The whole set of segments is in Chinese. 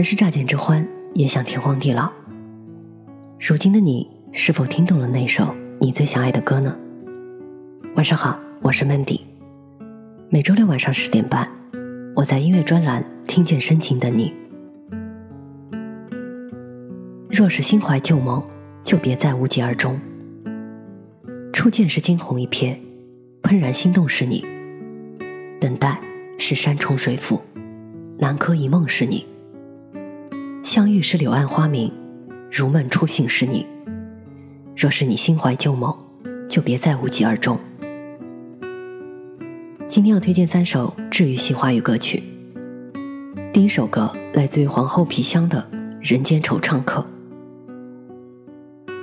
曾是乍见之欢，也想天荒地老。如今的你，是否听懂了那首你最想爱的歌呢？晚上好，我是 Mandy。每周六晚上十点半，我在音乐专栏听见深情的你。若是心怀旧梦，就别再无疾而终。初见是惊鸿一瞥，怦然心动是你；等待是山重水复，南柯一梦是你。相遇是柳暗花明，如梦初醒是你。若是你心怀旧梦，就别再无疾而终。今天要推荐三首治愈系华语歌曲。第一首歌来自于皇后皮箱的《人间惆怅客》。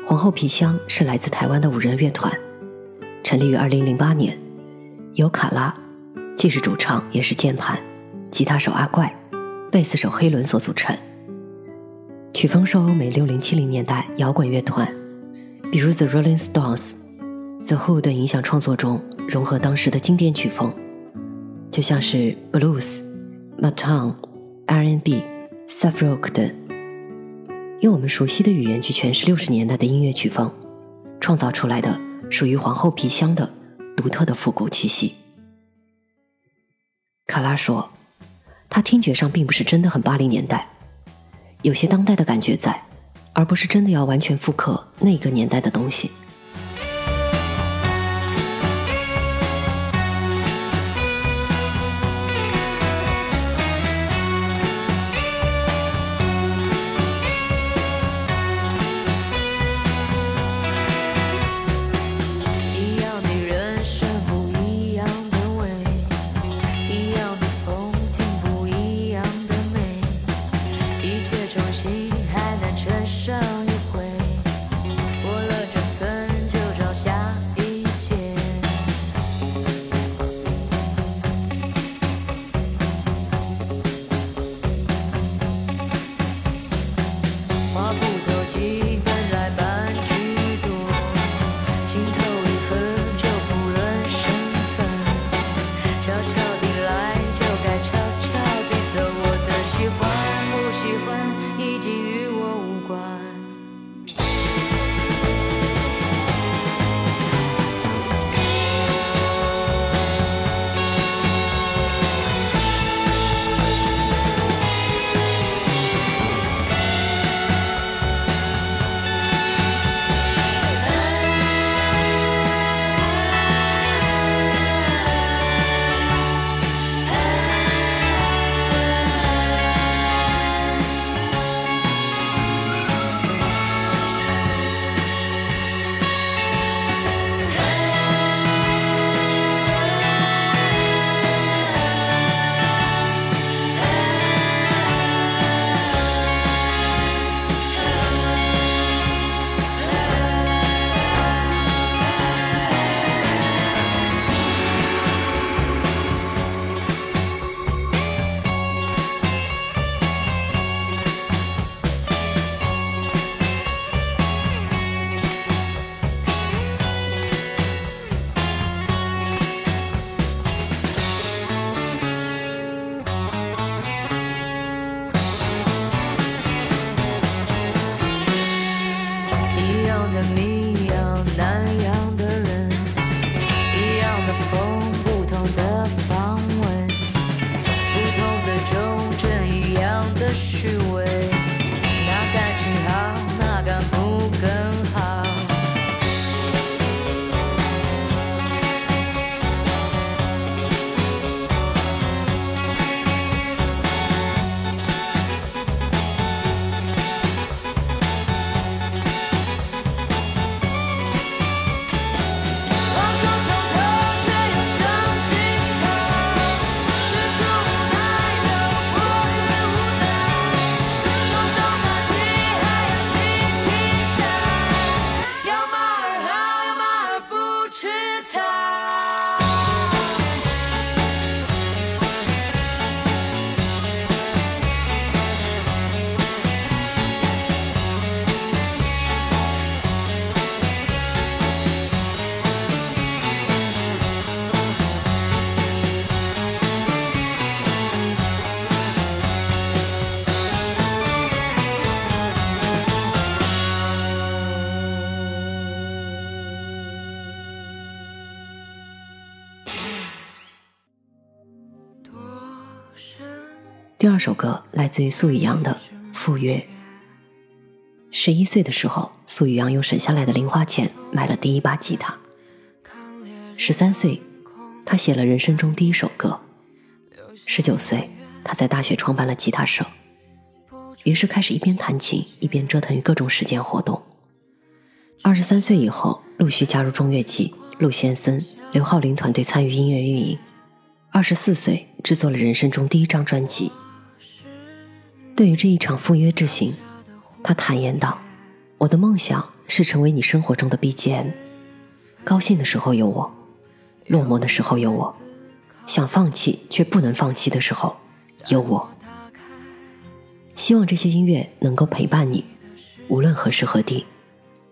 皇后皮箱是来自台湾的五人乐团，成立于二零零八年，由卡拉，既是主唱也是键盘、吉他手阿怪、贝斯手黑伦所组成。曲风受欧美六零七零年代摇滚乐团，比如 The Rolling Stones、The Who 等影响创作中融合当时的经典曲风，就像是 Blues、Motown、R&B、Soft Rock 等，用我们熟悉的语言去诠释六十年代的音乐曲风，创造出来的属于皇后皮箱的独特的复古气息。卡拉说，他听觉上并不是真的很八零年代。有些当代的感觉在，而不是真的要完全复刻那个年代的东西。第二首歌来自于苏宇阳的《赴约》。十一岁的时候，苏宇阳用省下来的零花钱买了第一把吉他。十三岁，他写了人生中第一首歌。十九岁，他在大学创办了吉他社，于是开始一边弹琴一边折腾于各种实践活动。二十三岁以后，陆续加入中乐季、陆先森、刘浩林团队参与音乐运营。二十四岁，制作了人生中第一张专辑。对于这一场赴约之行，他坦言道：“我的梦想是成为你生活中的 BGM，高兴的时候有我，落寞的时候有我，想放弃却不能放弃的时候有我。希望这些音乐能够陪伴你，无论何时何地，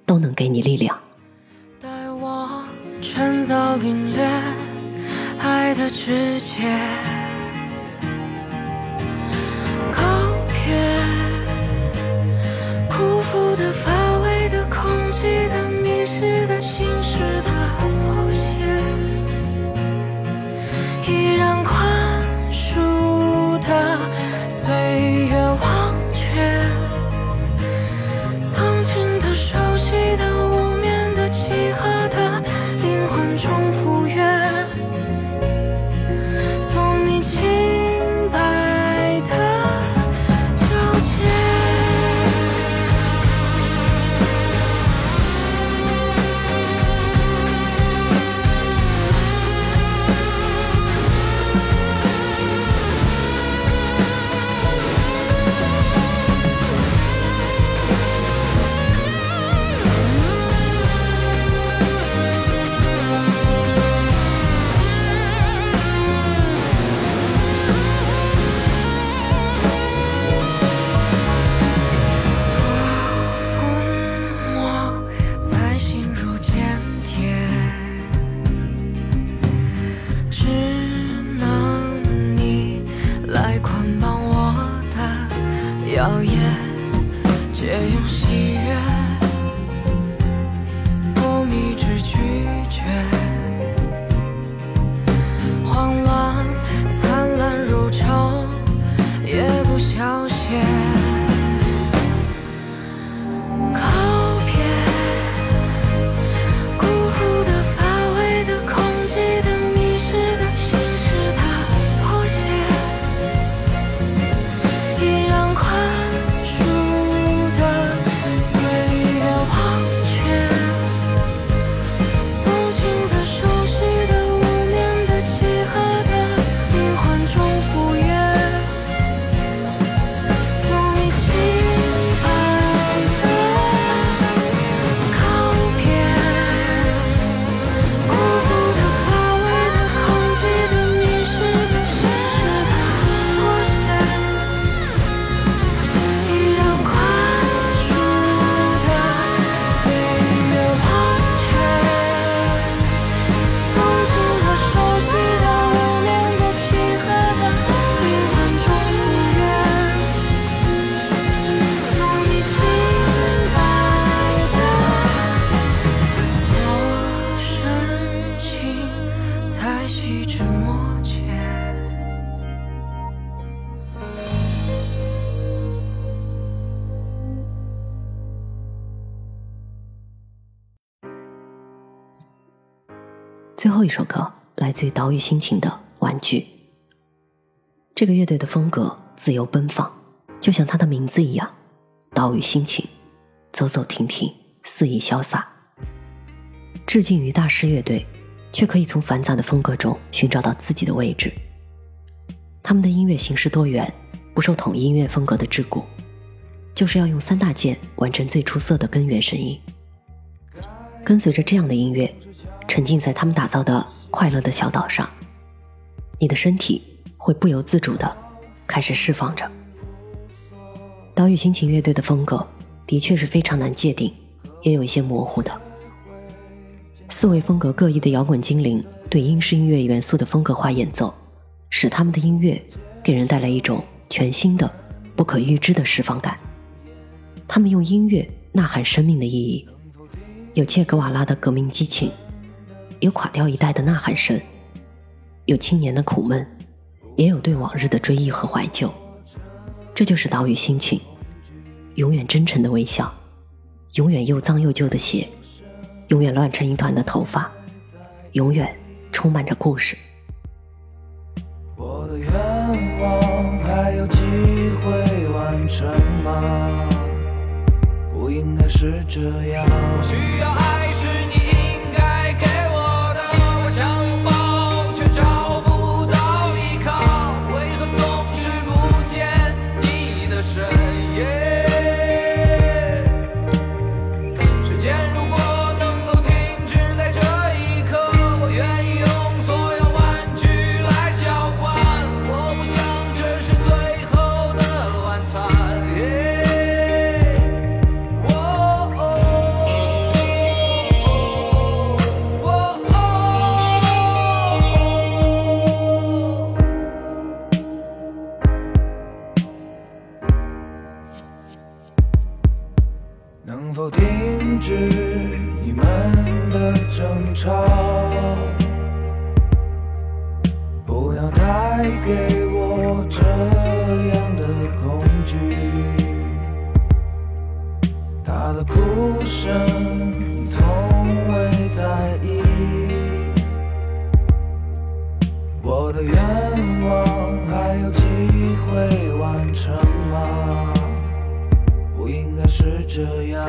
都能给你力量。”带我趁早领略爱的直接。最最后一首歌来自于岛屿心情的《玩具》。这个乐队的风格自由奔放，就像它的名字一样，岛屿心情，走走停停，肆意潇洒。致敬于大师乐队，却可以从繁杂的风格中寻找到自己的位置。他们的音乐形式多元，不受统一音乐风格的桎梏，就是要用三大件完成最出色的根源声音。跟随着这样的音乐。沉浸在他们打造的快乐的小岛上，你的身体会不由自主的开始释放着。岛屿心情乐队的风格的确是非常难界定，也有一些模糊的。四位风格各异的摇滚精灵对英式音乐元素的风格化演奏，使他们的音乐给人带来一种全新的、不可预知的释放感。他们用音乐呐喊生命的意义，有切格瓦拉的革命激情。有垮掉一代的呐喊声，有青年的苦闷，也有对往日的追忆和怀旧。这就是岛屿心情，永远真诚的微笑，永远又脏又旧的鞋，永远乱成一团的头发，永远充满着故事。是这样。的争吵，不要带给我这样的恐惧。他的哭声，你从未在意。我的愿望还有机会完成吗？不应该是这样。